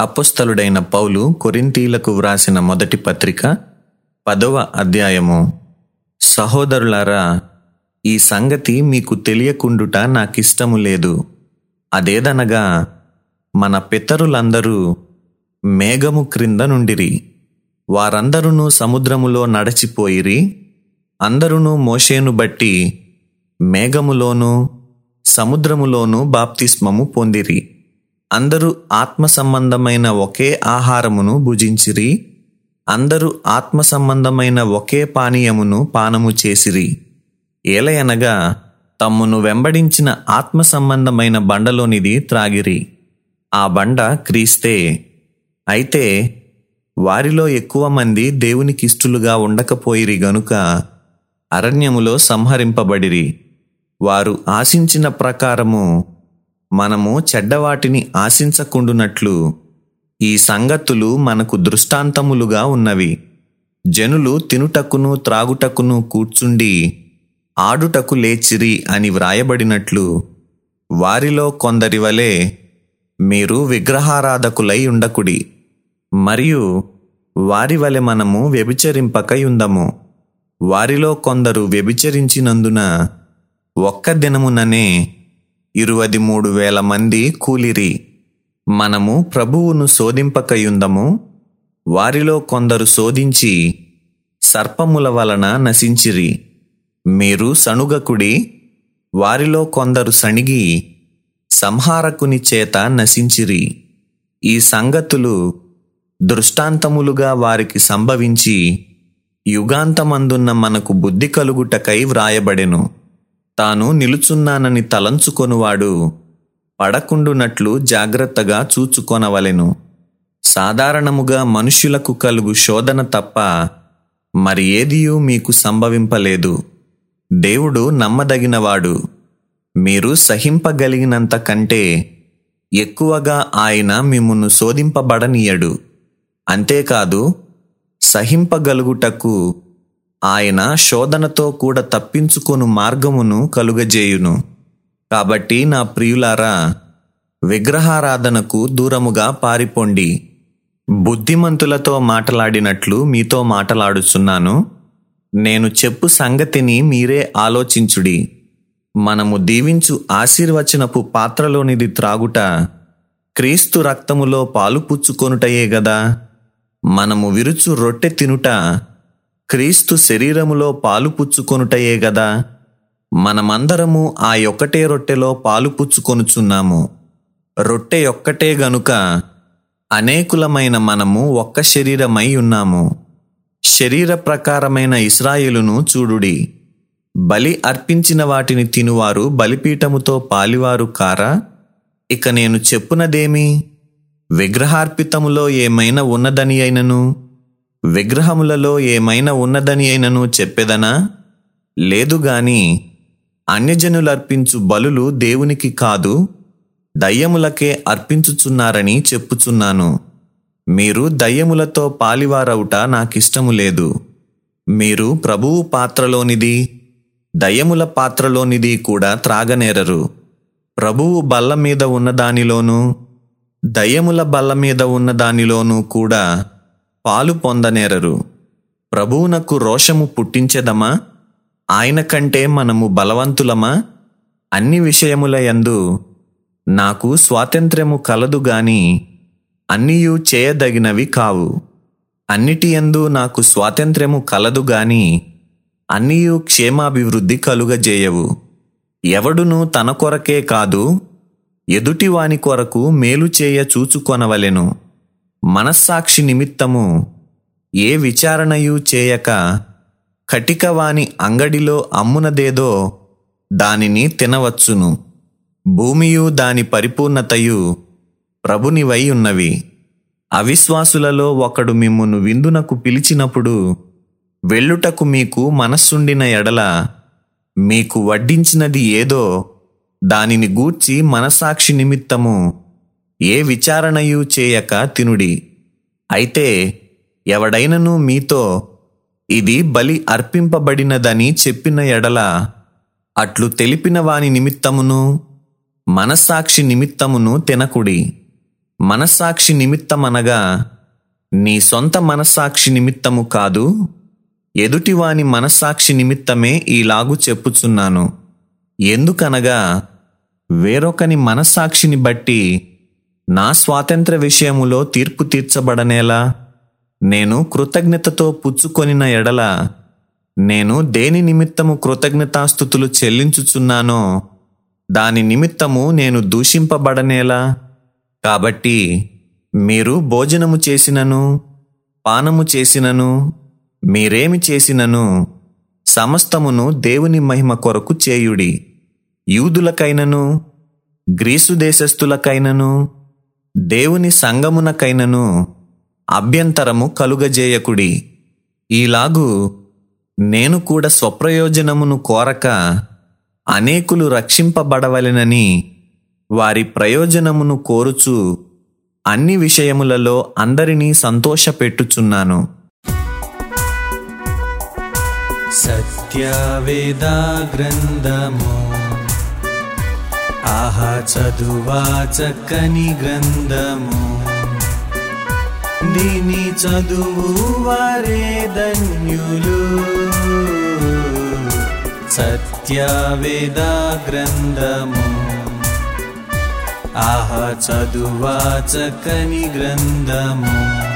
అపుస్తలుడైన పౌలు కొరింతీలకు వ్రాసిన మొదటి పత్రిక పదవ అధ్యాయము. సహోదరులారా ఈ సంగతి మీకు తెలియకుండుట నాకిష్టము లేదు. అదేదనగా మన పితరులందరూ మేఘము క్రింద నుండిరి. వారందరూ సముద్రములో నడచిపోయిరి. అందరును మోషేను బట్టి మేఘములోనూ సముద్రములోనూ బాప్తిస్మము పొందిరి. అందరూ ఆత్మ సంబంధమైన ఒకే ఆహారమును భుజించిరి. అందరూ ఆత్మ సంబంధమైన ఒకే పానీయమును పానము చేసిరి. ఏలయనగా తమ్మును వెంబడించిన ఆత్మ సంబంధమైన బండలోనిది త్రాగిరి. ఆ బండ క్రీస్తే. అయితే వారిలో ఎక్కువ మంది దేవునికిష్టులుగా ఉండకపోయిరి గనుక అరణ్యములో సంహరింపబడిరి. వారు ఆశించిన ప్రకారము మనము చెడ్డవాటిని ఆశించకుండునట్లు ఈ సంగతులు మనకు దృష్టాంతములుగా ఉన్నవి. జనులు తినుటకును త్రాగుటకును కూర్చుండి ఆడుటకు లేచిరి అని వ్రాయబడినట్లు వారిలో కొందరి వలె మీరు విగ్రహారాధకులై ఉండకుడి. మరియు వారి వలె మనము వ్యభిచరింపకయుందము. వారిలో కొందరు వ్యభిచరించినందున ఒక్క దినముననే ఇరువది మూడు వేల మంది కూలిరి. మనము ప్రభువును శోధింపకయుందము. వారిలో కొందరు శోధించి సర్పముల వలన నశించిరి. మీరు సణుగకుడి వారిలో కొందరు సణిగి సంహారకుని చేత నశించిరి. ఈ సంగతులు దృష్టాంతములుగా వారికి సంభవించి యుగాంతమందున్న మనకు బుద్ధి కలుగుటకై వ్రాయబడెను. తాను నిలుచున్నానని తలంచుకొనువాడు. పడకుండునట్లు జాగ్రత్తగా చూచుకొనవలెను. సాధారణముగా మనుష్యులకు కలుగు శోధన తప్ప మరి ఏదియూ మీకు సంభవింపలేదు. దేవుడు నమ్మదగినవాడు. మీరు సహింపగలిగినంత కంటే ఎక్కువగా ఆయన మిమ్మును శోధింపబడనీయడు. అంతేకాదు సహింపగలుగుటకు ఆయన శోధనతో కూడా తప్పించుకొను మార్గమును కలుగజేయును. కాబట్టి నా ప్రియులారా విగ్రహారాధనకు దూరముగా పారిపోండి. బుద్ధిమంతులతో మాటలాడినట్లు మీతో మాటలాడుచున్నాను. నేను చెప్పు సంగతిని మీరే ఆలోచించుడి. మనము దీవించు ఆశీర్వచనపు పాత్రలోనిది త్రాగుట క్రీస్తు రక్తములో పాలు పుచ్చుకొనుటయే గదా. మనము విరుచు రొట్టె తినుట క్రీస్తు శరీరములో పాలు పుచ్చుకొనుటయే గదా. మనమందరము ఆ యొక్కటే రొట్టెలో పాలు పుచ్చుకొనుచున్నాము. రొట్టె ఒక్కటే గనుక అనేకులమైన మనము ఒక్క శరీరమై ఉన్నాము. శరీర ప్రకారమైన ఇస్రాయేలును చూడుడి. బలి అర్పించిన వాటిని తినువారు బలిపీఠముతో పాలివారు కారా? ఇక నేను చెప్పునదేమి? విగ్రహార్పితములో ఏమైనా ఉన్నదని అయినను? విగ్రహములలో ఏమైనా ఉన్నదని అయినను చెప్పెదనా? లేదుగాని అన్యజనులర్పించు బలులు దేవునికి కాదు దయ్యములకే అర్పించుచున్నారని చెప్పుచున్నాను. మీరు దయ్యములతో పాలివారవుట నాకిష్టము లేదు. మీరు ప్రభువు పాత్రలోనిది దయ్యముల పాత్రలోనిది కూడా త్రాగనేరరు. ప్రభువు బల్ల మీద ఉన్నదానిలోనూ దయ్యముల బల్ల మీద ఉన్నదానిలోనూ కూడా పాలు పొందనేరరు. ప్రభువునకు రోషము పుట్టించెదమా? ఆయన కంటే మనము బలవంతులమా? అన్ని విషయముల యందు నాకు స్వాతంత్ర్యము కలదు గాని అన్నియు చేయదగినవి కావు. అన్నిటి యందు నాకు స్వాతంత్ర్యము కలదు గాని అన్నియు క్షేమాభివృద్ధి కలుగజేయవు. ఎవడును తన కొరకే కాదు ఎదుటివాని కొరకు మేలు చేయ చూచుకొనవలెను. మనస్సాక్షి నిమిత్తము ఏ విచారణయు చేయక కటికవాని అంగడిలో అమ్మునదేదో దానిని తినవచ్చును. భూమియు దాని పరిపూర్ణతయు ప్రభునివై ఉన్నవి అవిశ్వాసులలో ఒకడు మిమ్మును విందునకు పిలిచినప్పుడు వెళ్ళుటకు మీకు మనస్సుండిన ఎడల మీకు వడ్డించినది ఏదో దానిని గూర్చి మనసాక్షి నిమిత్తము ఏ విచారణయు చేయక తినుడి. అయితే ఎవడైనను మీతో ఇది బలి అర్పింపబడినదని చెప్పిన ఎడల అట్లు తెలిపిన వాని నిమిత్తమును మనస్సాక్షి నిమిత్తమును తినకుడి. మనస్సాక్షి నిమిత్తమనగా నీ సొంత మనస్సాక్షి నిమిత్తము కాదు ఎదుటివాని మనస్సాక్షి నిమిత్తమే ఈలాగు చెప్పుచున్నాను. ఎందుకనగా వేరొకని మనస్సాక్షిని బట్టి నా స్వాతంత్ర విషయములో తీర్పు తీర్చబడనేలా నేను కృతజ్ఞతతో పుచ్చుకొనిన ఎడల నేను దేని నిమిత్తము కృతజ్ఞతాస్థుతులు చెల్లించుచున్నానో దాని నిమిత్తము నేను దూషింపబడనేలా. కాబట్టి మీరు భోజనము చేసినను పానము చేసినను మీరేమి చేసినను సమస్తమును దేవుని మహిమ కొరకు చేయుడి. యూదులకైనను గ్రీసు దేశస్థులకైనను దేవుని సంగమునకైనను అభ్యంతరము కలుగజేయకుడి. ఈలాగు నేను కూడా స్వప్రయోజనమును కోరక అనేకులు రక్షింపబడవలెనని వారి ప్రయోజనమును కోరుచు అన్ని విషయములలో అందరినీ సంతోషపెట్టుచున్నాను. సత్యవేదా గ్రంథము ఆహా చదువా చక్కని గ్రంథము. దీని చదువు వారే ధన్యులు. సత్యవేద గ్రంథము. ఆహా చదువా చక్కని గ్రంథము.